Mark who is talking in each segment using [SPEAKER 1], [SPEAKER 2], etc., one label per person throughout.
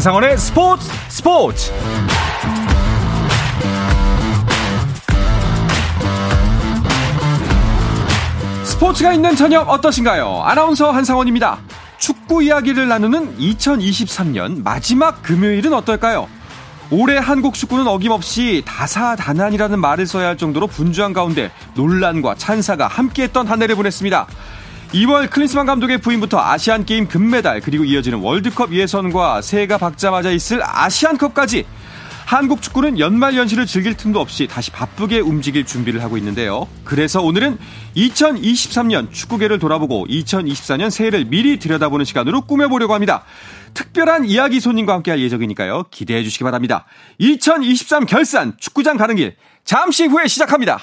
[SPEAKER 1] 한상원의 스포츠 스포츠 스포츠가 있는 저녁 어떠신가요? 아나운서 한상원입니다. 축구 이야기를 나누는 2023년 마지막 금요일은 어떨까요? 올해 한국 축구는 어김없이 다사다난이라는 말을 써야 할 정도로 분주한 가운데 논란과 찬사가 함께했던 한 해를 보냈습니다. 2월 클린스만 감독의 부임부터 아시안 게임 금메달 그리고 이어지는 월드컵 예선과 새해가 박자마자 있을 아시안컵까지 한국 축구는 연말 연시를 즐길 틈도 없이 다시 바쁘게 움직일 준비를 하고 있는데요. 그래서 오늘은 2023년 축구계를 돌아보고 2024년 새해를 미리 들여다보는 시간으로 꾸며보려고 합니다. 특별한 이야기 손님과 함께 할 예정이니까요. 기대해 주시기 바랍니다. 2023 결산 축구장 가는 길 잠시 후에 시작합니다.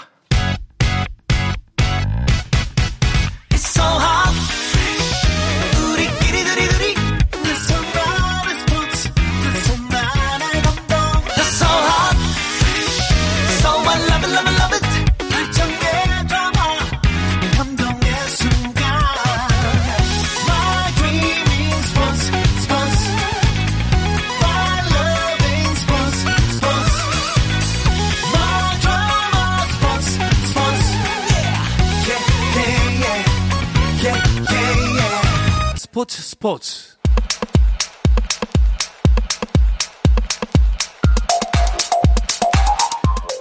[SPEAKER 2] 스포츠 스포츠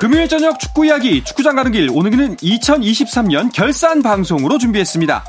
[SPEAKER 1] 금요일 저녁 축구 이야기 축구장 가는 길 오늘은 2023년 결산 방송으로 준비했습니다.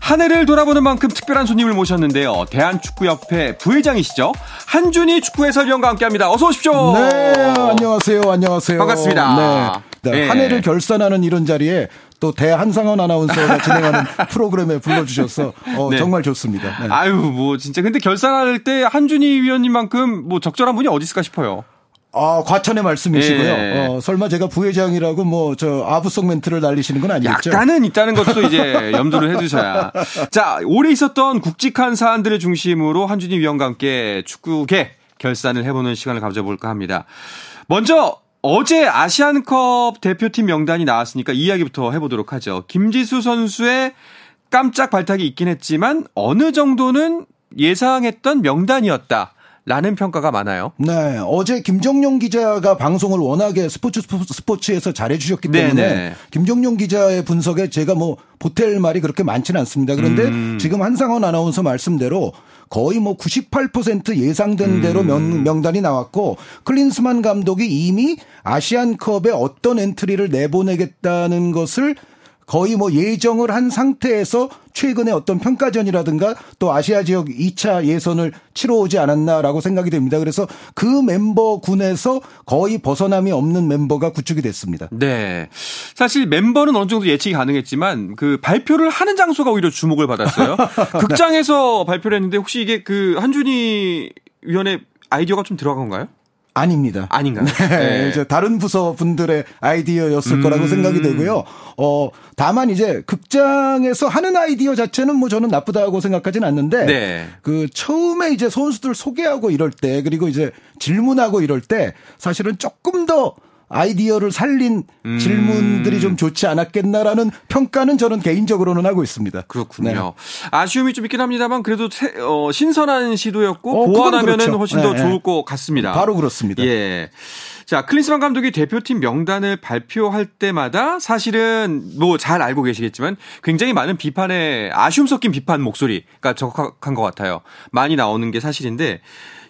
[SPEAKER 1] 한 해를 돌아보는 만큼 특별한 손님을 모셨는데요. 대한축구협회 부회장이시죠. 한준희 축구 해설위원과 함께합니다. 어서 오십시오.
[SPEAKER 3] 네, 안녕하세요. 안녕하세요.
[SPEAKER 1] 반갑습니다.
[SPEAKER 3] 네. 네. 네. 한 해를 결산하는 이런 자리에 또 대한상원 아나운서가 진행하는 프로그램에 불러주셔서 어, 네. 정말 좋습니다.
[SPEAKER 1] 네. 아유, 뭐 진짜 근데 결산할 때 한준희 위원님만큼 뭐 적절한 분이 어디 있을까 싶어요.
[SPEAKER 3] 아, 과천의 말씀이시고요. 예. 어, 설마 제가 부회장이라고 뭐 저 아부성 멘트를 날리시는 건 아니겠죠?
[SPEAKER 1] 약간은 있다는 것도 이제 염두를 해두셔야. 자, 올해 있었던 굵직한 사안들을 중심으로 한준희 위원과 함께 축구계 결산을 해보는 시간을 가져볼까 합니다. 먼저 어제 아시안컵 대표팀 명단이 나왔으니까 이 이야기부터 해보도록 하죠. 김지수 선수의 깜짝 발탁이 있긴 했지만 어느 정도는 예상했던 명단이었다. 라는 평가가 많아요.
[SPEAKER 3] 네. 어제 김정용 기자가 방송을 워낙에 스포츠 스포츠, 에서 잘해주셨기 때문에 네네. 김정용 기자의 분석에 제가 뭐 보탤 말이 그렇게 많지는 않습니다. 그런데 음. 지금 한상원 아나운서 말씀대로 거의 뭐 98% 예상된 음. 대로 명, 명단이 나왔고 클린스만 감독이 이미 아시안컵에 어떤 엔트리를 내보내겠다는 것을 거의 뭐 예정을 한 상태에서 최근에 어떤 평가전이라든가 또 아시아 지역 2차 예선을 치러오지 않았나라고 생각이 됩니다. 그래서 그 멤버군에서 거의 벗어남이 없는 멤버가 구축이 됐습니다.
[SPEAKER 1] 네. 사실 멤버는 어느 정도 예측이 가능했지만 그 발표를 하는 장소가 오히려 주목을 받았어요. 극장에서 발표를 했는데 혹시 이게 그 한준희 위원의 아이디어가 좀 들어간 건가요?
[SPEAKER 3] 아닙니다.
[SPEAKER 1] 아닌가요?
[SPEAKER 3] 네. 네. 이제 다른 부서 분들의 아이디어였을 음. 거라고 생각이 되고요. 어, 다만 이제 극장에서 하는 아이디어 자체는 뭐 저는 나쁘다고 생각하진 않는데 네. 그 처음에 이제 선수들 소개하고 이럴 때 그리고 이제 질문하고 이럴 때 사실은 조금 더 아이디어를 살린 음. 질문들이 좀 좋지 않았겠나라는 평가는 저는 개인적으로는 하고 있습니다.
[SPEAKER 1] 그렇군요. 네. 아쉬움이 좀 있긴 합니다만 그래도 새, 어, 신선한 시도였고 어, 보완하면은 그렇죠. 훨씬 더 네. 좋을 것 같습니다.
[SPEAKER 3] 바로 그렇습니다.
[SPEAKER 1] 예. 자, 클린스만 감독이 대표팀 명단을 발표할 때마다 사실은 뭐 잘 알고 계시겠지만 굉장히 많은 비판에 아쉬움 섞인 비판 목소리가 적합한 것 같아요. 많이 나오는 게 사실인데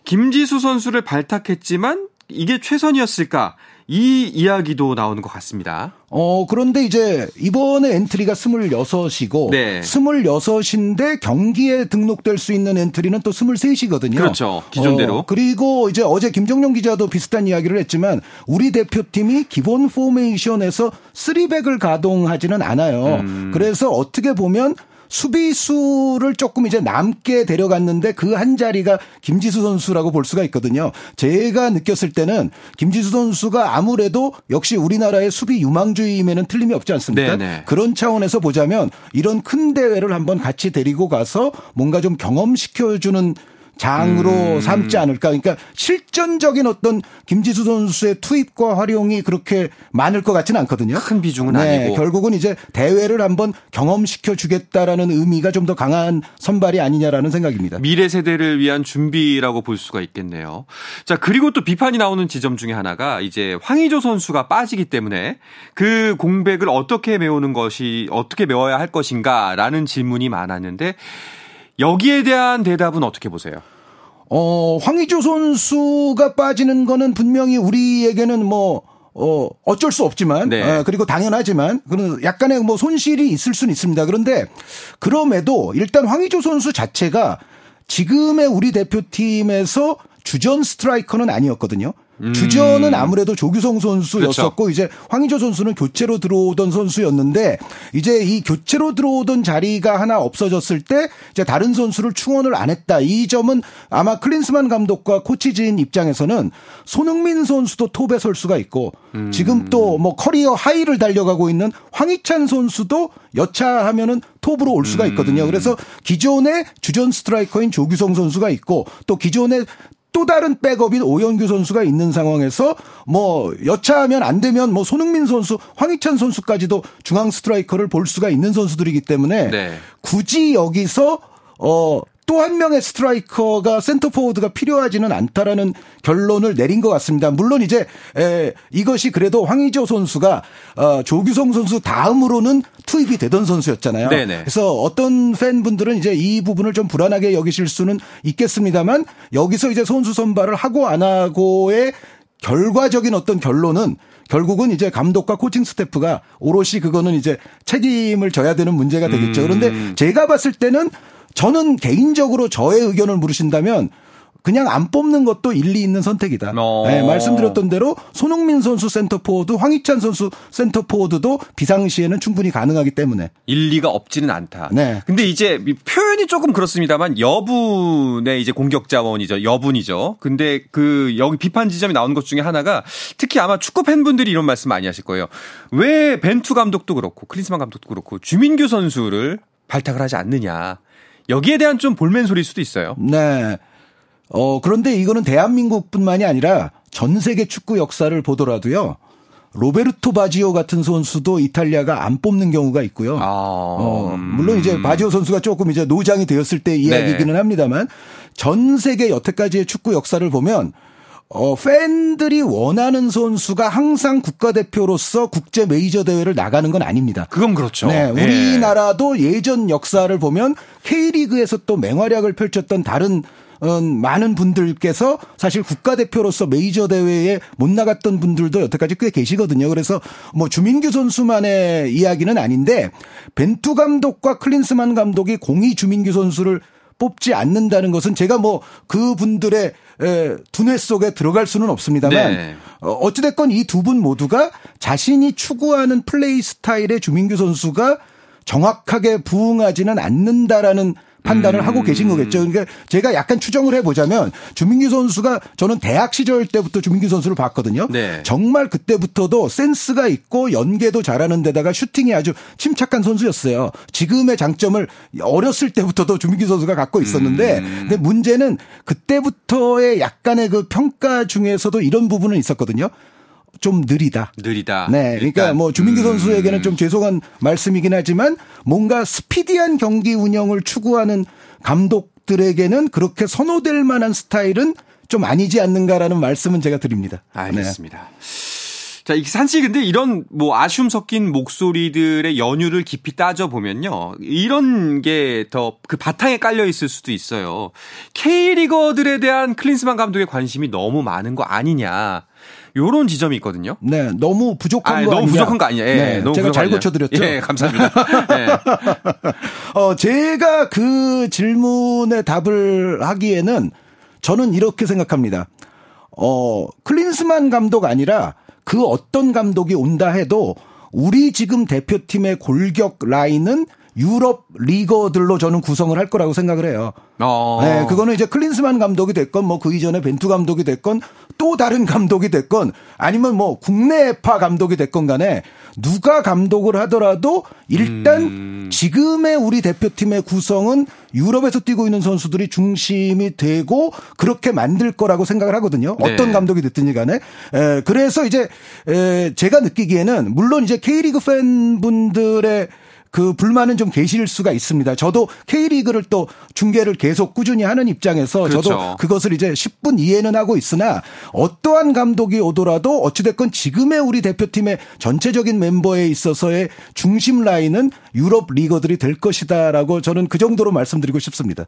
[SPEAKER 1] 김지수 선수를 발탁했지만 이게 최선이었을까? 이 이야기도 나오는 것 같습니다.
[SPEAKER 3] 어, 그런데 이제 이번에 엔트리가 26이고 네. 26인데 경기에 등록될 수 있는 엔트리는 또 23이거든요.
[SPEAKER 1] 그렇죠. 기존대로.
[SPEAKER 3] 어, 그리고 이제 어제 김정용 기자도 비슷한 이야기를 했지만 우리 대표팀이 기본 포메이션에서 3백을 가동하지는 않아요. 음. 그래서 어떻게 보면 수비수를 조금 이제 남게 데려갔는데 그 한 자리가 김지수 선수라고 볼 수가 있거든요. 제가 느꼈을 때는 김지수 선수가 아무래도 역시 우리나라의 수비 유망주임에는 틀림이 없지 않습니까? 네네. 그런 차원에서 보자면 이런 큰 대회를 한번 같이 데리고 가서 뭔가 좀 경험시켜주는 장으로 음. 삼지 않을까. 그러니까 실전적인 어떤 김지수 선수의 투입과 활용이 그렇게 많을 것 같지는 않거든요.
[SPEAKER 1] 큰 비중은 네, 아니고.
[SPEAKER 3] 결국은 이제 대회를 한번 경험시켜 주겠다라는 의미가 좀 더 강한 선발이 아니냐라는 생각입니다.
[SPEAKER 1] 미래 세대를 위한 준비라고 볼 수가 있겠네요. 자, 그리고 또 비판이 나오는 지점 중에 하나가 이제 황의조 선수가 빠지기 때문에 그 공백을 어떻게 메우는 것이 어떻게 메워야 할 것인가라는 질문이 많았는데 여기에 대한 대답은 어떻게 보세요?
[SPEAKER 3] 어, 황희조 선수가 빠지는 거는 분명히 우리에게는 뭐, 어, 어쩔 수 없지만, 네. 어, 그리고 당연하지만, 그런 약간의 뭐 손실이 있을 수는 있습니다. 그런데, 그럼에도 일단 황의조 선수 자체가 지금의 우리 대표팀에서 주전 스트라이커는 아니었거든요. 음. 주전은 아무래도 조규성 선수였었고 그렇죠. 이제 황의조 선수는 교체로 들어오던 선수였는데 이제 이 교체로 들어오던 자리가 하나 없어졌을 때 이제 다른 선수를 충원을 안 했다. 이 점은 아마 클린스만 감독과 코치진 입장에서는 손흥민 선수도 톱에 설 수가 있고 음. 지금 또 뭐 career high를 달려가고 있는 황희찬 선수도 여차하면은 톱으로 올 수가 있거든요. 음. 그래서 기존의 주전 스트라이커인 조규성 선수가 있고 또 기존의 또 다른 백업인 오현규 선수가 있는 상황에서 뭐 여차하면 안 되면 뭐 손흥민 선수, 황희찬 선수까지도 중앙 스트라이커를 볼 수가 있는 선수들이기 때문에 네. 굳이 여기서 어 또 한 명의 스트라이커가 센터 포워드가 필요하지는 않다라는 결론을 내린 것 같습니다. 물론 이제 에, 이것이 그래도 황의조 선수가 어, 조규성 선수 다음으로는 투입이 되던 선수였잖아요. 네네. 그래서 어떤 팬분들은 이제 이 부분을 좀 불안하게 여기실 수는 있겠습니다만 여기서 이제 선수 선발을 하고 안 하고의 결과적인 어떤 결론은 결국은 이제 감독과 코칭 스태프가 오롯이 그거는 이제 책임을 져야 되는 문제가 되겠죠. 그런데 음. 제가 봤을 때는 저는 개인적으로 저의 의견을 물으신다면 그냥 안 뽑는 것도 일리 있는 선택이다. 어. 네, 말씀드렸던 대로 손흥민 선수 센터포워드, 황희찬 선수 센터포워드도 비상시에는 충분히 가능하기 때문에
[SPEAKER 1] 일리가 없지는 않다. 네. 근데 이제 표현이 조금 그렇습니다만 여분의 이제 공격 자원이죠. 여분이죠. 근데 그 여기 비판 지점이 나오는 것 중에 하나가 특히 아마 축구 팬분들이 이런 말씀 많이 하실 거예요. 왜 벤투 감독도 그렇고 클린스만 감독도 그렇고 주민규 선수를 발탁을 하지 않느냐. 여기에 대한 좀 볼멘 소리일 수도 있어요.
[SPEAKER 3] 네. 어, 그런데 이거는 대한민국뿐만이 아니라 전 세계 축구 역사를 보더라도요. 로베르토 바지오 같은 선수도 이탈리아가 안 뽑는 경우가 있고요. 아, 어, 물론 이제 바지오 선수가 조금 이제 노장이 되었을 때 이야기이기는 네. 합니다만 전 세계 여태까지의 축구 역사를 보면 어, 팬들이 원하는 선수가 항상 국가대표로서 국제 메이저 대회를 나가는 건 아닙니다.
[SPEAKER 1] 그건 그렇죠.
[SPEAKER 3] 네. 네. 우리나라도 예전 역사를 보면 K리그에서 또 맹활약을 펼쳤던 다른 음, 많은 분들께서 사실 국가대표로서 메이저 대회에 못 나갔던 분들도 여태까지 꽤 계시거든요. 그래서 뭐 주민규 선수만의 이야기는 아닌데 벤투 감독과 클린스만 감독이 공이 주민규 선수를 뽑지 않는다는 것은 제가 뭐 그분들의 두뇌 속에 들어갈 수는 없습니다만 네. 어, 어찌됐건 이 두 분 모두가 자신이 추구하는 플레이 스타일의 주민규 선수가 정확하게 부응하지는 않는다라는 판단을 음. 하고 계신 거겠죠. 그러니까 제가 약간 추정을 해보자면 주민규 선수가 저는 대학 시절 때부터 주민규 선수를 봤거든요. 네. 정말 그때부터도 센스가 있고 연계도 잘하는 데다가 슈팅이 아주 침착한 선수였어요. 지금의 장점을 어렸을 때부터도 주민규 선수가 갖고 있었는데 음. 근데 문제는 그때부터의 약간의 그 평가 중에서도 이런 부분은 있었거든요. 좀 느리다.
[SPEAKER 1] 느리다.
[SPEAKER 3] 네. 그러니까. 뭐 주민규 음. 선수에게는 좀 죄송한 말씀이긴 하지만 뭔가 스피디한 경기 운영을 추구하는 감독들에게는 그렇게 선호될 만한 스타일은 좀 아니지 않는가라는 말씀은 제가 드립니다.
[SPEAKER 1] 알겠습니다. 네. 자, 사실 근데 이런 뭐 아쉬움 섞인 목소리들의 연유를 깊이 따져 보면요. 이런 게 더 그 바탕에 깔려 있을 수도 있어요. K리거들에 대한 클린스만 감독의 관심이 너무 많은 거 아니냐. 요런 지점이 있거든요.
[SPEAKER 3] 네, 너무 부족한
[SPEAKER 1] 아,
[SPEAKER 3] 거
[SPEAKER 1] 너무 부족한 거 아니에요. 예,
[SPEAKER 3] 네,
[SPEAKER 1] 너무
[SPEAKER 3] 제가 잘 고쳐드렸죠.
[SPEAKER 1] 예, 감사합니다. 예.
[SPEAKER 3] 어, 제가 그 질문에 답을 하기에는 저는 이렇게 생각합니다. 어, 클린스만 감독 아니라 그 어떤 감독이 온다 해도 우리 지금 대표팀의 골격 라인은 유럽 리거들로 저는 구성을 할 거라고 생각을 해요. 어. 네, 그거는 이제 클린스만 감독이 됐건 뭐 그 이전에 벤투 감독이 됐건 또 다른 감독이 됐건 아니면 뭐 국내파 감독이 됐건 간에 누가 감독을 하더라도 일단 음. 지금의 우리 대표팀의 구성은 유럽에서 뛰고 있는 선수들이 중심이 되고 그렇게 만들 거라고 생각을 하거든요. 네. 어떤 감독이 됐든지 간에. 에, 그래서 이제 에, 제가 느끼기에는 물론 이제 K리그 팬분들의 그 불만은 좀 계실 수가 있습니다. 저도 K리그를 또 중계를 계속 꾸준히 하는 입장에서 그렇죠. 저도 그것을 이제 10분 이해는 하고 있으나 어떠한 감독이 오더라도 어찌됐건 지금의 우리 대표팀의 전체적인 멤버에 있어서의 중심 라인은 유럽 리거들이 될 것이다라고 저는 그 정도로 말씀드리고 싶습니다.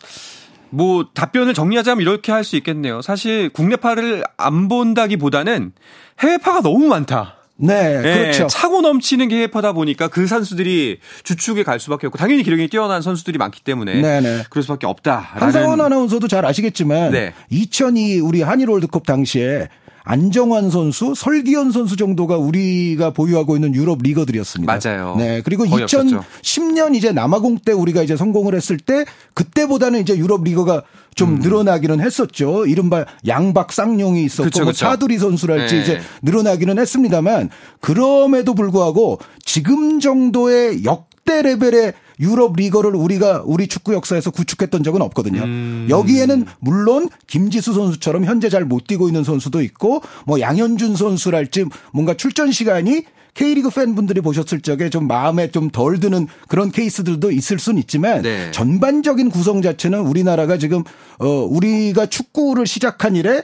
[SPEAKER 1] 뭐 답변을 정리하자면 이렇게 할 수 있겠네요. 사실 국내파를 안 본다기보다는 해외파가 너무 많다.
[SPEAKER 3] 네, 네, 그렇죠.
[SPEAKER 1] 차고 넘치는 계획하다 보니까 그 선수들이 주축에 갈 수밖에 없고 당연히 기량이 뛰어난 선수들이 많기 때문에 네네. 네. 그럴 수밖에 없다.
[SPEAKER 3] 한상원 아나운서도 잘 아시겠지만 네. 2002 우리 한일 월드컵 당시에 안정환 선수, 설기현 선수 정도가 우리가 보유하고 있는 유럽 리거들이었습니다.
[SPEAKER 1] 맞아요.
[SPEAKER 3] 네. 그리고 2010년 없었죠. 이제 남아공 때 우리가 이제 성공을 했을 때 그때보다는 이제 유럽 리거가 좀 음. 늘어나기는 했었죠. 이른바 양박 쌍용이 있었고 그쵸, 뭐 차두리 선수랄지 네. 이제 늘어나기는 했습니다만 그럼에도 불구하고 지금 정도의 역대 레벨의 유럽 리거를 우리가 우리 축구 역사에서 구축했던 적은 없거든요. 음. 여기에는 물론 김지수 선수처럼 현재 잘 못 뛰고 있는 선수도 있고 뭐 양현준 선수랄지 뭔가 출전 시간이 K리그 팬분들이 보셨을 적에 좀 마음에 좀 덜 드는 그런 케이스들도 있을 수는 있지만 네. 전반적인 구성 자체는 우리나라가 지금 어 우리가 축구를 시작한 이래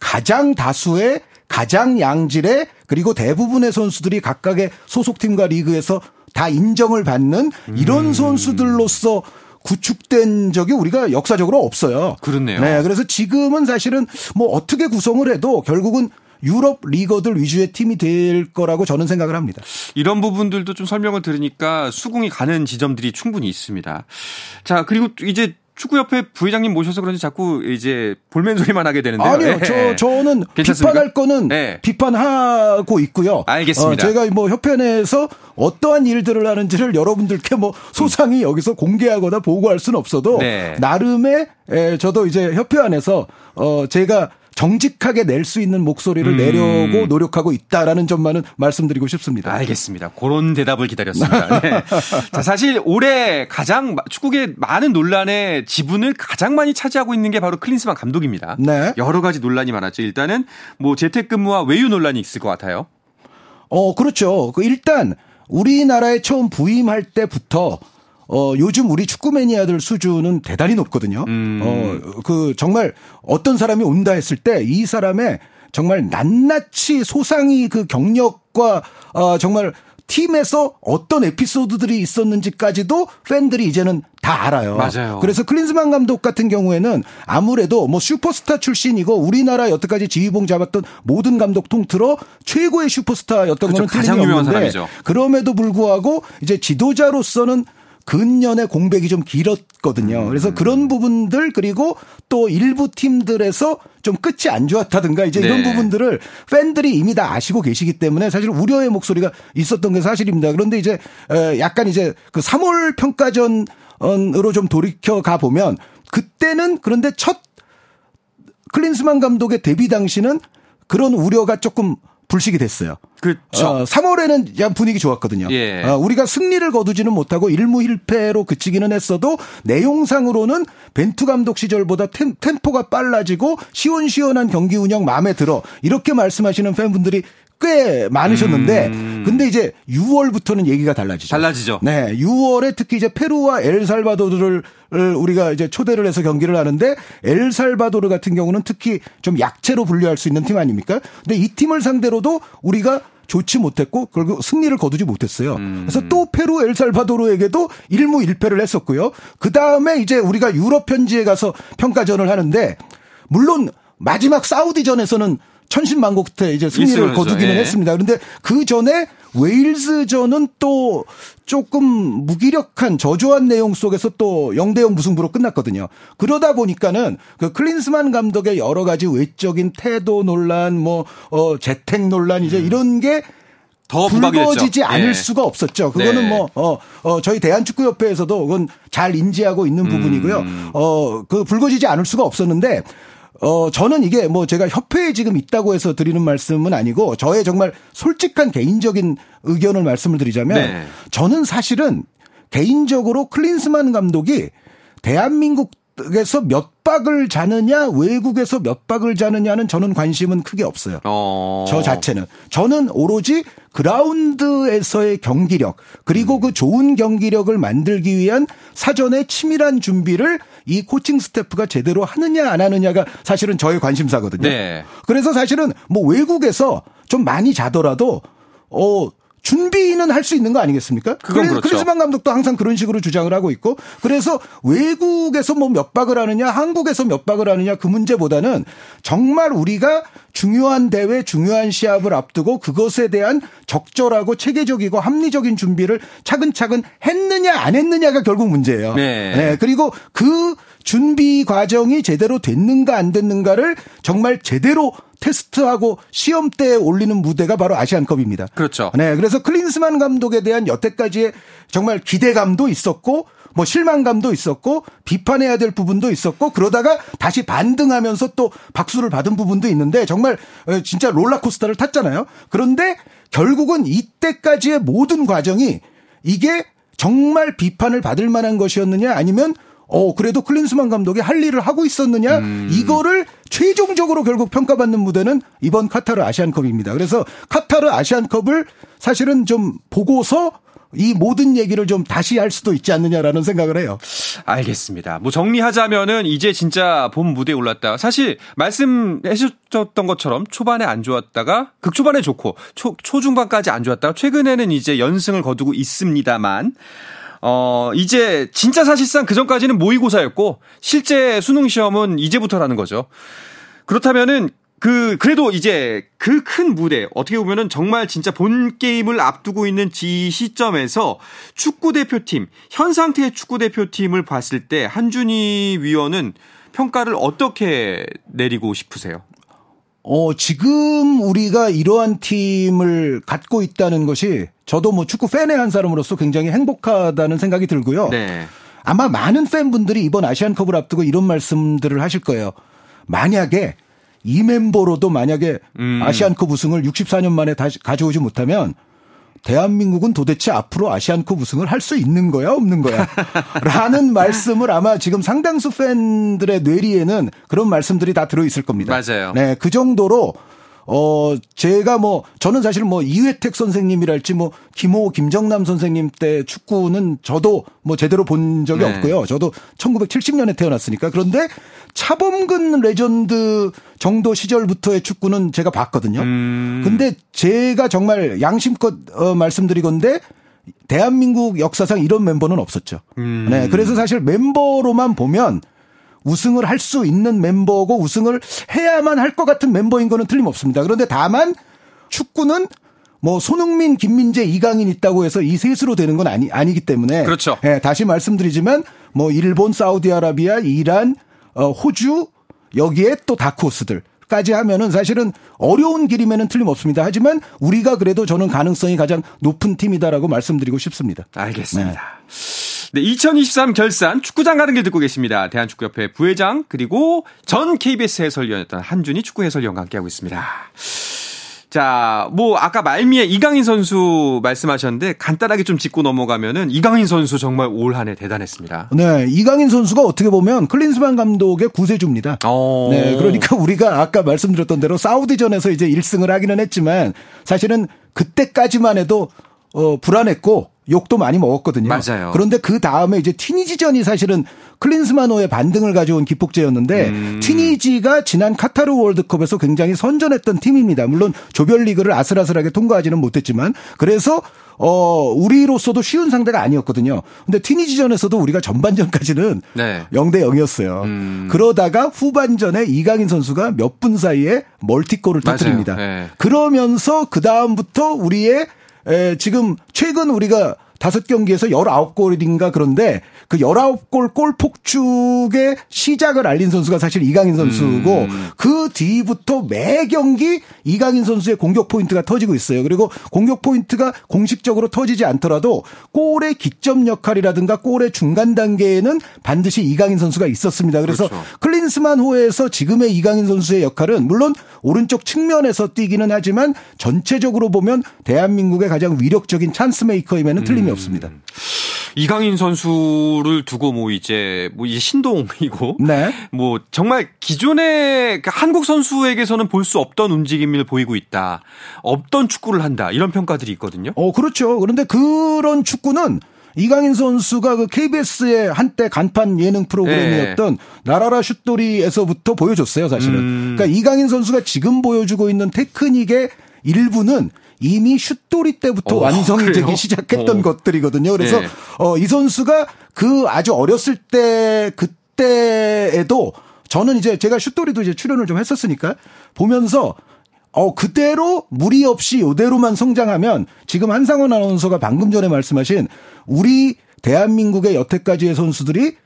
[SPEAKER 3] 가장 다수의 가장 양질의 그리고 대부분의 선수들이 각각의 소속팀과 리그에서 다 인정을 받는 이런 음. 선수들로서 구축된 적이 우리가 역사적으로 없어요.
[SPEAKER 1] 그렇네요.
[SPEAKER 3] 네. 그래서 지금은 사실은 뭐 어떻게 구성을 해도 결국은 유럽 리거들 위주의 팀이 될 거라고 저는 생각을 합니다.
[SPEAKER 1] 이런 부분들도 좀 설명을 들으니까 수긍이 가는 지점들이 충분히 있습니다. 자, 그리고 이제 축구협회 부회장님 모셔서 그런지 자꾸 이제 볼멘 소리만 하게 되는데요.
[SPEAKER 3] 아니요, 네. 저 저는 괜찮습니까? 비판할 거는 네. 비판하고 있고요.
[SPEAKER 1] 알겠습니다.
[SPEAKER 3] 어, 제가 뭐 협회 내에서 어떠한 일들을 하는지를 여러분들께 뭐 소상히 음. 여기서 공개하거나 보고할 수는 없어도 네. 나름의 에, 저도 이제 협회 안에서 어 제가 정직하게 낼 수 있는 목소리를 음. 내려고 노력하고 있다라는 점만은 말씀드리고 싶습니다.
[SPEAKER 1] 알겠습니다. 그런 대답을 기다렸습니다. 네. 자, 사실 올해 가장 축구계 많은 논란의 지분을 가장 많이 차지하고 있는 게 바로 클린스만 감독입니다. 네. 여러 가지 논란이 많았죠. 일단은 뭐 재택근무와 외유 논란이 있을 것 같아요.
[SPEAKER 3] 어, 그렇죠. 그 일단 우리나라에 처음 부임할 때부터 어, 요즘 우리 축구 매니아들 수준은 대단히 높거든요. 음. 어, 그 정말 어떤 사람이 온다 했을 때 이 사람의 정말 낱낱이 소상히 그 경력과 어, 정말 팀에서 어떤 에피소드들이 있었는지까지도 팬들이 이제는 다 알아요.
[SPEAKER 1] 맞아요.
[SPEAKER 3] 그래서 클린스만 감독 같은 경우에는 아무래도 뭐 슈퍼스타 출신이고 우리나라 여태까지 지휘봉 잡았던 모든 감독 통틀어 최고의 슈퍼스타였던 그렇죠. 거는 틀림이 없는데 그럼에도 불구하고 이제 지도자로서는 근년의 공백이 좀 길었거든요. 그래서 그런 부분들 그리고 또 일부 팀들에서 좀 끝이 안 좋았다든가 이제 네. 이런 부분들을 팬들이 이미 다 아시고 계시기 때문에 사실 우려의 목소리가 있었던 게 사실입니다. 그런데 이제 약간 이제 그 3월 평가전으로 좀 돌이켜 가 보면 그때는 그런데 첫 클린스만 감독의 데뷔 당시는 그런 우려가 조금 불식이 됐어요.
[SPEAKER 1] 그렇죠.
[SPEAKER 3] 어, 3월에는 분위기 좋았거든요. 예. 어, 우리가 승리를 거두지는 못하고 1무 1패로 그치기는 했어도 내용상으로는 벤투 감독 시절보다 템, 템포가 빨라지고 시원시원한 경기 운영 마음에 들어. 이렇게 말씀하시는 팬분들이 꽤 많으셨는데 음. 근데 이제 6월부터는 얘기가 달라지죠.
[SPEAKER 1] 달라지죠.
[SPEAKER 3] 네. 6월에 특히 이제 페루와 엘살바도르를 우리가 이제 초대를 해서 경기를 하는데 엘살바도르 같은 경우는 특히 좀 약체로 분류할 수 있는 팀 아닙니까? 근데 이 팀을 상대로도 우리가 좋지 못했고 결국 승리를 거두지 못했어요. 음. 그래서 또 페루 엘살바도르에게도 1무 1패를 했었고요. 그다음에 이제 우리가 유럽 편지에 가서 평가전을 하는데 물론 마지막 사우디전에서는 천신만고 끝에 이제 승리를 거두기는 예. 했습니다. 그런데 그 전에 웨일즈전은 또 조금 무기력한 저조한 내용 속에서 또 0대0 무승부로 끝났거든요. 그러다 보니까는 그 클린스만 감독의 여러 가지 외적인 태도 논란, 뭐, 어, 재택 논란 이제 음. 이런 게더 불거지지 않을 예. 수가 없었죠. 그거는 네. 뭐, 어, 어, 저희 대한축구협회에서도 그건 잘 인지하고 있는 음. 부분이고요. 어, 그 불거지지 않을 수가 없었는데 어, 저는 이게 뭐 제가 협회에 지금 있다고 해서 드리는 말씀은 아니고 저의 정말 솔직한 개인적인 의견을 말씀을 드리자면 네. 저는 사실은 개인적으로 클린스만 감독이 대한민국 에서 몇 박을 자느냐 외국에서 몇 박을 자느냐는 저는 관심은 크게 없어요. 어. 저 자체는 저는 오로지 그라운드에서의 경기력 그리고 음. 그 좋은 경기력을 만들기 위한 사전에 치밀한 준비를 이 코칭 스태프가 제대로 하느냐 안 하느냐가 사실은 저의 관심사거든요. 네. 그래서 사실은 뭐 외국에서 좀 많이 자더라도 어 준비는 할 수 있는 거 아니겠습니까? 그건 그래서 그렇죠. 크리스만 감독도 항상 그런 식으로 주장을 하고 있고 그래서 외국에서 뭐 몇 박을 하느냐 한국에서 몇 박을 하느냐 그 문제보다는 정말 우리가 중요한 대회 중요한 시합을 앞두고 그것에 대한 적절하고 체계적이고 합리적인 준비를 차근차근 했느냐 안 했느냐가 결국 문제예요. 네. 네. 그리고 그 준비 과정이 제대로 됐는가 안 됐는가를 정말 제대로 테스트하고 시험 때 올리는 무대가 바로 아시안컵입니다.
[SPEAKER 1] 그렇죠.
[SPEAKER 3] 네, 그래서 클린스만 감독에 대한 여태까지의 정말 기대감도 있었고 뭐 실망감도 있었고 비판해야 될 부분도 있었고 그러다가 다시 반등하면서 또 박수를 받은 부분도 있는데 정말 어, 진짜 롤러코스터를 탔잖아요. 그런데 결국은 이때까지의 모든 과정이 이게 정말 비판을 받을 만한 것이었느냐 아니면 어, 그래도 클린스만 감독이 할 일을 하고 있었느냐? 음. 이거를 최종적으로 결국 평가받는 무대는 이번 카타르 아시안컵입니다. 그래서 카타르 아시안컵을 사실은 좀 보고서 이 모든 얘기를 좀 다시 할 수도 있지 않느냐라는 생각을 해요.
[SPEAKER 1] 알겠습니다. 뭐 정리하자면은 이제 진짜 본 무대에 올랐다. 사실 말씀해 주셨던 것처럼 초반에 안 좋았다가 극초반에 좋고 초, 초중반까지 안 좋았다가 최근에는 이제 연승을 거두고 있습니다만 어, 이제 진짜 사실상 그 전까지는 모의고사였고 실제 수능 시험은 이제부터라는 거죠. 그렇다면은 그 그래도 이제 그 큰 무대 어떻게 보면은 정말 진짜 본 게임을 앞두고 있는 지 시점에서 축구 대표팀 현 상태의 축구 대표팀을 봤을 때 한준희 위원은 평가를 어떻게 내리고 싶으세요?
[SPEAKER 3] 어, 지금 우리가 이러한 팀을 갖고 있다는 것이 저도 뭐 축구 팬의 한 사람으로서 굉장히 행복하다는 생각이 들고요. 네. 아마 많은 팬분들이 이번 아시안컵을 앞두고 이런 말씀들을 하실 거예요. 만약에 이 멤버로도 만약에 음. 아시안컵 우승을 64년 만에 다시 가져오지 못하면 대한민국은 도대체 앞으로 아시안컵 우승을 할 수 있는 거야 없는 거야 라는 말씀을 아마 지금 상당수 팬들의 뇌리에는 그런 말씀들이 다 들어 있을 겁니다.
[SPEAKER 1] 맞아요.
[SPEAKER 3] 네, 그 정도로 어, 제가 뭐, 저는 사실 뭐 이회택 선생님이랄지 뭐 김호, 김정남 선생님 때 축구는 저도 뭐 제대로 본 적이 네. 없고요. 저도 1970년에 태어났으니까. 그런데 차범근 레전드 정도 시절부터의 축구는 제가 봤거든요. 음. 근데 제가 정말 양심껏 어, 말씀드리건데 대한민국 역사상 이런 멤버는 없었죠. 음. 네. 그래서 사실 멤버로만 보면 우승을 할 수 있는 멤버고 우승을 해야만 할 것 같은 멤버인 거는 틀림없습니다. 그런데 다만 축구는 뭐 손흥민, 김민재, 이강인 있다고 해서 이 셋으로 되는 건 아니 아니기 때문에
[SPEAKER 1] 그렇죠.
[SPEAKER 3] 예, 다시 말씀드리지만 뭐 일본, 사우디아라비아, 이란, 어, 호주 여기에 또 다크호스들 까지 하면은 사실은 어려운 길임에는 틀림없습니다. 하지만 우리가 그래도 저는 가능성이 가장 높은 팀이다라고 말씀드리고 싶습니다.
[SPEAKER 1] 알겠습니다. 네. 네, 2023 결산 축구장 가는 길 듣고 계십니다. 대한축구협회 부회장 그리고 전 KBS 해설위원이었던 한준희 축구 해설위원과 함께하고 있습니다. 자, 뭐 아까 말미에 이강인 선수 말씀하셨는데 간단하게 좀 짚고 넘어가면은 이강인 선수 정말 올 한 해 대단했습니다.
[SPEAKER 3] 네, 이강인 선수가 어떻게 보면 클린스만 감독의 구세주입니다. 오. 네, 그러니까 우리가 아까 말씀드렸던 대로 사우디전에서 이제 1승을 하기는 했지만 사실은 그때까지만 해도 어 불안했고 욕도 많이 먹었거든요.
[SPEAKER 1] 맞아요.
[SPEAKER 3] 그런데 그 다음에 이제 튀니지전이 사실은 클린스만호의 반등을 가져온 기폭제였는데 음. 튀니지가 지난 카타르 월드컵에서 굉장히 선전했던 팀입니다. 물론 조별리그를 아슬아슬하게 통과하지는 못했지만 그래서 어 우리로서도 쉬운 상대가 아니었거든요. 근데 튀니지전에서도 우리가 전반전까지는 네. 0대 0이었어요. 음. 그러다가 후반전에 이강인 선수가 몇 분 사이에 멀티골을 터뜨립니다. 네. 그러면서 그 다음부터 우리의 에, 지금 최근 우리가 다섯 경기에서 19골인가 그런데 그 19골 골 폭죽의 시작을 알린 선수가 사실 이강인 선수고 음. 그 뒤부터 매 경기 이강인 선수의 공격 포인트가 터지고 있어요. 그리고 공격 포인트가 공식적으로 터지지 않더라도 골의 기점 역할이라든가 골의 중간 단계에는 반드시 이강인 선수가 있었습니다. 그래서 그렇죠. 클린스만 호에서 지금의 이강인 선수의 역할은 물론 오른쪽 측면에서 뛰기는 하지만 전체적으로 보면 대한민국의 가장 위력적인 찬스 메이커임에는 틀림이 음. 없습니다.
[SPEAKER 1] 이강인 선수를 두고 뭐 이제 뭐 이제 신동이고 네. 뭐 정말 기존의 그 한국 선수에게서는 볼 수 없던 움직임을 보이고 있다. 없던 축구를 한다. 이런 평가들이 있거든요.
[SPEAKER 3] 어, 그렇죠. 그런데 그런 축구는 이강인 선수가 그 KBS의 한때 간판 예능 프로그램이었던 네. 나라라 슛돌이에서부터 보여줬어요, 사실은. 음. 그러니까 이강인 선수가 지금 보여주고 있는 테크닉의 일부는 이미 슛돌이 때부터 어, 완성이 그래요? 되기 시작했던 어. 것들이거든요. 그래서 네. 어, 이 선수가 그 아주 어렸을 때 그때에도 저는 이제 제가 슛돌이도 이제 출연을 좀 했었으니까 보면서 어, 그대로 무리 없이 요대로만 성장하면 지금 한상원 아나운서가 방금 전에 말씀하신 우리 대한민국의 여태까지의 선수들이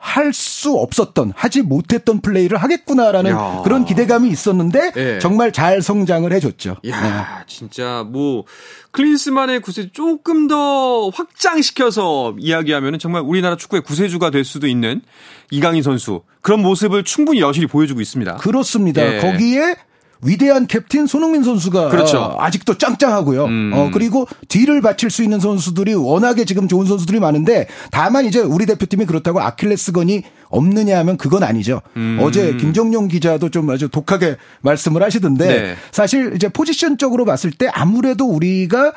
[SPEAKER 3] 할 수 없었던 하지 못했던 플레이를 하겠구나라는 야. 그런 기대감이 있었는데 네. 정말 잘 성장을 해줬죠.
[SPEAKER 1] 야 네. 진짜 뭐 클린스만의 구세 조금 더 확장시켜서 이야기하면 정말 우리나라 축구의 구세주가 될 수도 있는 이강인 선수 그런 모습을 충분히 여실히 보여주고 있습니다.
[SPEAKER 3] 그렇습니다. 네. 거기에 위대한 캡틴 손흥민 선수가 그렇죠. 어, 아직도 짱짱하고요. 음. 어, 그리고 뒤를 받칠 수 있는 선수들이 워낙에 지금 좋은 선수들이 많은데 다만 이제 우리 대표팀이 그렇다고 아킬레스건이 없느냐 하면 그건 아니죠. 음. 어제 김정용 기자도 좀 아주 독하게 말씀을 하시던데 네. 사실 이제 포지션적으로 봤을 때 아무래도 우리가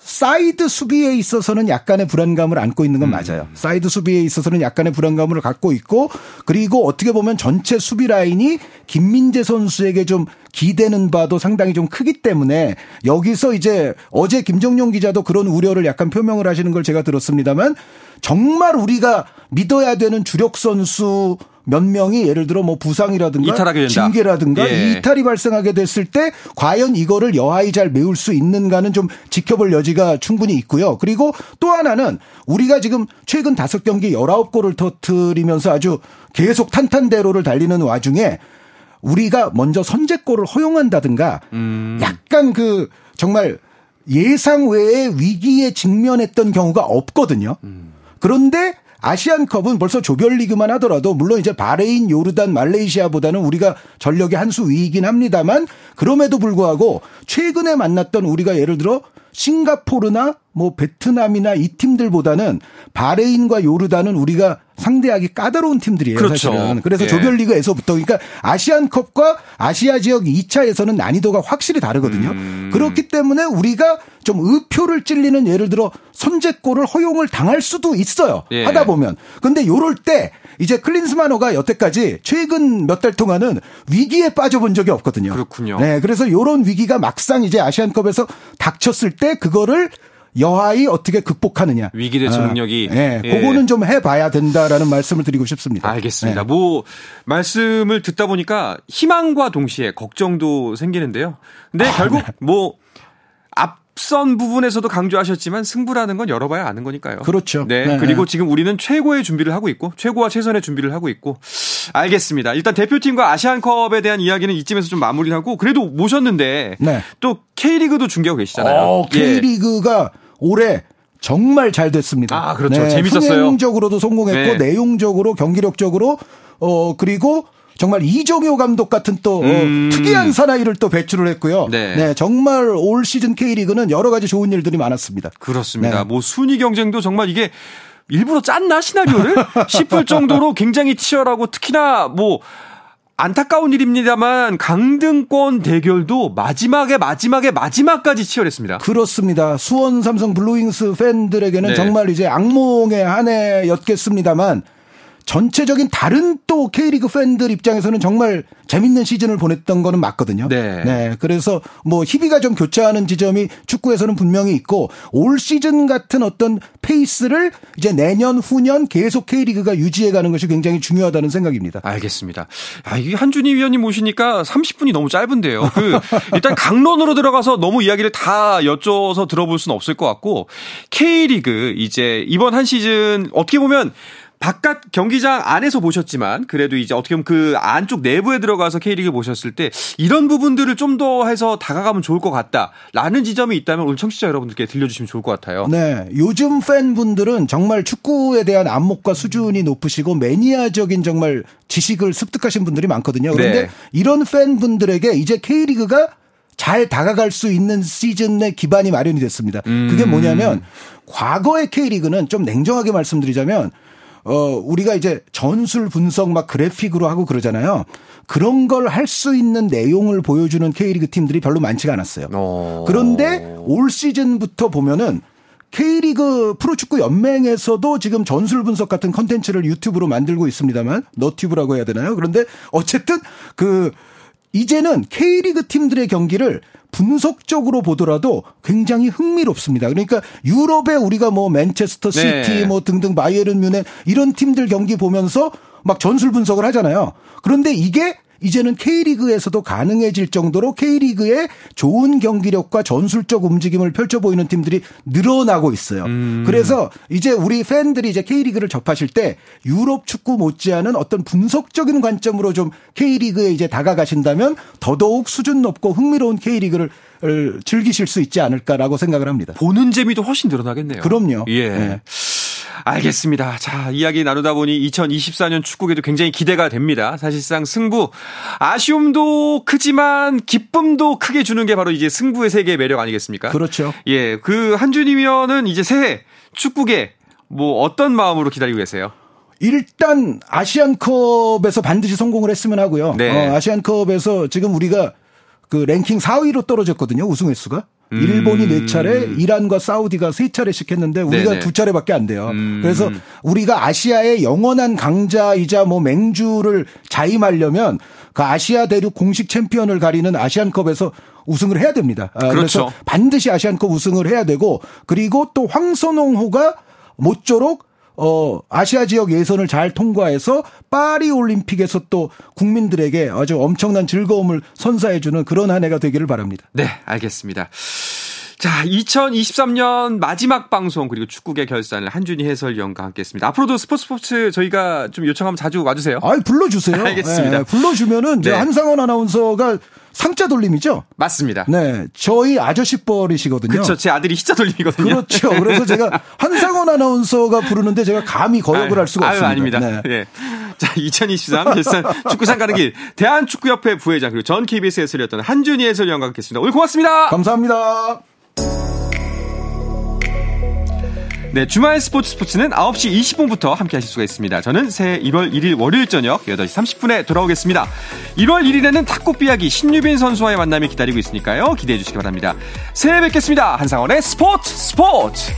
[SPEAKER 3] 사이드 수비에 있어서는 약간의 불안감을 안고 있는 건 음. 맞아요. 사이드 수비에 있어서는 약간의 불안감을 갖고 있고 그리고 어떻게 보면 전체 수비 라인이 김민재 선수에게 좀 기대는 바도 상당히 좀 크기 때문에 여기서 이제 어제 김정용 기자도 그런 우려를 약간 표명을 하시는 걸 제가 들었습니다만 정말 우리가 믿어야 되는 주력 선수 몇 명이 예를 들어 뭐 부상이라든가 징계라든가 예. 이탈이 발생하게 됐을 때 과연 이거를 여하이 잘 메울 수 있는가는 좀 지켜볼 여지가 충분히 있고요. 그리고 또 하나는 우리가 지금 최근 다섯 경기 19골을 터트리면서 아주 계속 탄탄대로를 달리는 와중에 우리가 먼저 선제골을 허용한다든가 음. 약간 그 정말 예상 외의 위기에 직면했던 경우가 없거든요. 음. 그런데 아시안컵은 벌써 조별리그만 하더라도 물론 이제 바레인, 요르단, 말레이시아보다는 우리가 전력이 한 수 위이긴 합니다만 그럼에도 불구하고 최근에 만났던 우리가 예를 들어 싱가포르나 뭐 베트남이나 이 팀들보다는 바레인과 요르단은 우리가 상대하기 까다로운 팀들이에요. 그렇죠. 사실은. 그래서 예. 조별리그에서부터 그러니까 아시안컵과 아시아 지역 2차에서는 난이도가 확실히 다르거든요. 음. 그렇기 때문에 우리가 좀 의표를 찔리는 예를 들어 선제골을 허용을 당할 수도 있어요. 예. 하다 보면. 근데 요럴 때 이제 클린스마너가 여태까지 최근 몇 달 동안은 위기에 빠져본 적이 없거든요.
[SPEAKER 1] 그렇군요.
[SPEAKER 3] 네. 그래서 요런 위기가 막상 이제 아시안컵에서 닥쳤을 때 그거를 여하이 어떻게 극복하느냐.
[SPEAKER 1] 위기 대처 능력이.
[SPEAKER 3] 아, 네, 예. 그거는 좀 해봐야 된다라는 말씀을 드리고 싶습니다.
[SPEAKER 1] 알겠습니다. 네. 뭐 말씀을 듣다 보니까 희망과 동시에 걱정도 생기는데요. 근데 아, 결국 네. 뭐 앞 선 부분에서도 강조하셨지만 승부라는 건 열어봐야 아는 거니까요.
[SPEAKER 3] 그렇죠.
[SPEAKER 1] 네. 네. 그리고 지금 우리는 최고의 준비를 하고 있고 최고와 최선의 준비를 하고 있고 알겠습니다. 일단 대표팀과 아시안컵에 대한 이야기는 이쯤에서 좀 마무리를 하고 그래도 모셨는데 네. 또 K리그도 중계하고 계시잖아요. 어,
[SPEAKER 3] K리그가 예. 올해 정말 잘 됐습니다.
[SPEAKER 1] 아, 그렇죠. 네, 재밌었어요.
[SPEAKER 3] 흥행적으로도 성공했고 네. 내용적으로 경기력적으로 어 그리고 정말 이정효 감독 같은 또 어, 음. 특이한 사나이를 또 배출을 했고요. 네. 네. 정말 올 시즌 K리그는 여러 가지 좋은 일들이 많았습니다.
[SPEAKER 1] 그렇습니다. 네. 뭐 순위 경쟁도 정말 이게 일부러 짰나 시나리오를 싶을 정도로 굉장히 치열하고 특히나 뭐 안타까운 일입니다만 강등권 대결도 마지막에 마지막에 마지막까지 치열했습니다.
[SPEAKER 3] 그렇습니다. 수원 삼성 블루윙스 팬들에게는 네. 정말 이제 악몽의 한 해였겠습니다만 전체적인 다른 또 K리그 팬들 입장에서는 정말 재밌는 시즌을 보냈던 거는 맞거든요. 네. 네. 그래서 뭐 희비가 좀 교차하는 지점이 축구에서는 분명히 있고 올 시즌 같은 어떤 페이스를 이제 내년 후년 계속 K리그가 유지해 가는 것이 굉장히 중요하다는 생각입니다.
[SPEAKER 1] 알겠습니다. 아, 이게 한준희 위원님 모시니까 30분이 너무 짧은데요. 그 일단 강론으로 들어가서 너무 이야기를 다 여쭤서 들어볼 수는 없을 것 같고 K리그 이제 이번 한 시즌 어떻게 보면 바깥 경기장 안에서 보셨지만 그래도 이제 어떻게 보면 그 안쪽 내부에 들어가서 K리그 보셨을 때 이런 부분들을 좀 더 해서 다가가면 좋을 것 같다라는 지점이 있다면 오늘 청취자 여러분들께 들려주시면 좋을 것 같아요.
[SPEAKER 3] 네, 요즘 팬분들은 정말 축구에 대한 안목과 수준이 높으시고 매니아적인 정말 지식을 습득하신 분들이 많거든요. 그런데 네. 이런 팬분들에게 이제 K리그가 잘 다가갈 수 있는 시즌의 기반이 마련이 됐습니다. 그게 음. 뭐냐면 과거의 K리그는 좀 냉정하게 말씀드리자면 어, 우리가 이제 전술 분석 막 그래픽으로 하고 그러잖아요. 그런 걸 할 수 있는 내용을 보여주는 K리그 팀들이 별로 많지가 않았어요. 오. 어. 그런데 올 시즌부터 보면은 K리그 프로축구 연맹에서도 지금 전술 분석 같은 컨텐츠를 유튜브로 만들고 있습니다만 너튜브라고 해야 되나요? 그런데 어쨌든 그 이제는 K리그 팀들의 경기를 분석적으로 보더라도 굉장히 흥미롭습니다. 그러니까 유럽에 우리가 뭐 맨체스터 시티 네. 뭐 등등 바이에른 뮌헨 이런 팀들 경기 보면서 막 전술 분석을 하잖아요. 그런데 이게 이제는 K리그에서도 가능해질 정도로 K리그의 좋은 경기력과 전술적 움직임을 펼쳐 보이는 팀들이 늘어나고 있어요. 음. 그래서 이제 우리 팬들이 이제 K리그를 접하실 때 유럽 축구 못지않은 어떤 분석적인 관점으로 좀 K리그에 이제 다가가신다면 더더욱 수준 높고 흥미로운 K리그를 즐기실 수 있지 않을까라고 생각을 합니다.
[SPEAKER 1] 보는 재미도 훨씬 늘어나겠네요.
[SPEAKER 3] 그럼요.
[SPEAKER 1] 예. 네. 알겠습니다. 자, 이야기 나누다 보니 2024년 축구계도 굉장히 기대가 됩니다. 사실상 승부, 아쉬움도 크지만 기쁨도 크게 주는 게 바로 이제 승부의 세계의 매력 아니겠습니까?
[SPEAKER 3] 그렇죠.
[SPEAKER 1] 예, 그 한준희 위원은 이제 새해 축구계 뭐 어떤 마음으로 기다리고 계세요?
[SPEAKER 3] 일단 아시안컵에서 반드시 성공을 했으면 하고요. 네. 어, 아시안컵에서 지금 우리가 그 랭킹 4위로 떨어졌거든요. 우승 횟수가. 음. 일본이 네 차례, 이란과 사우디가 세 차례씩 했는데 우리가 네네. 두 차례밖에 안 돼요. 음. 그래서 우리가 아시아의 영원한 강자이자 뭐 맹주를 자임하려면 그 아시아 대륙 공식 챔피언을 가리는 아시안컵에서 우승을 해야 됩니다. 아, 그렇죠. 그래서 반드시 아시안컵 우승을 해야 되고 그리고 또 황선홍호가 모쪼록 어, 아시아 지역 예선을 잘 통과해서 파리 올림픽에서 또 국민들에게 아주 엄청난 즐거움을 선사해주는 그런 한 해가 되기를 바랍니다.
[SPEAKER 1] 네, 알겠습니다. 자, 2023년 마지막 방송 그리고 축구계 결산을 한준희 해설위원과 함께했습니다. 앞으로도 스포츠 스포츠 저희가 좀 요청하면 자주 와주세요.
[SPEAKER 3] 아, 불러주세요.
[SPEAKER 1] 알겠습니다. 네,
[SPEAKER 3] 불러주면은 네. 한상원 아나운서가 상자 돌림이죠?
[SPEAKER 1] 맞습니다.
[SPEAKER 3] 네. 저희 아저씨 뻘이시거든요.
[SPEAKER 1] 그렇죠. 제 아들이 희자 돌림이거든요.
[SPEAKER 3] 그렇죠. 그래서 제가 한상원 아나운서가 부르는데 제가 감히 거역을 아유, 할 수가 아유, 없습니다.
[SPEAKER 1] 아닙니다. 네. 네. 자, 2023 결산 축구상 가는 길 대한축구협회 부회장 그리고 전 KBS 해설이었던 한준희 해설위원 과 함께했습니다. 오늘 고맙습니다.
[SPEAKER 3] 감사합니다.
[SPEAKER 1] 네, 주말 스포츠 스포츠는 9시 20분부터 함께 하실 수가 있습니다. 저는 새해 1월 1일 월요일 저녁 8시 30분에 돌아오겠습니다. 1월 1일에는 탁구 삐약이 신유빈 선수와의 만남이 기다리고 있으니까요. 기대해 주시기 바랍니다. 새해 뵙겠습니다. 한상원의 스포츠 스포츠!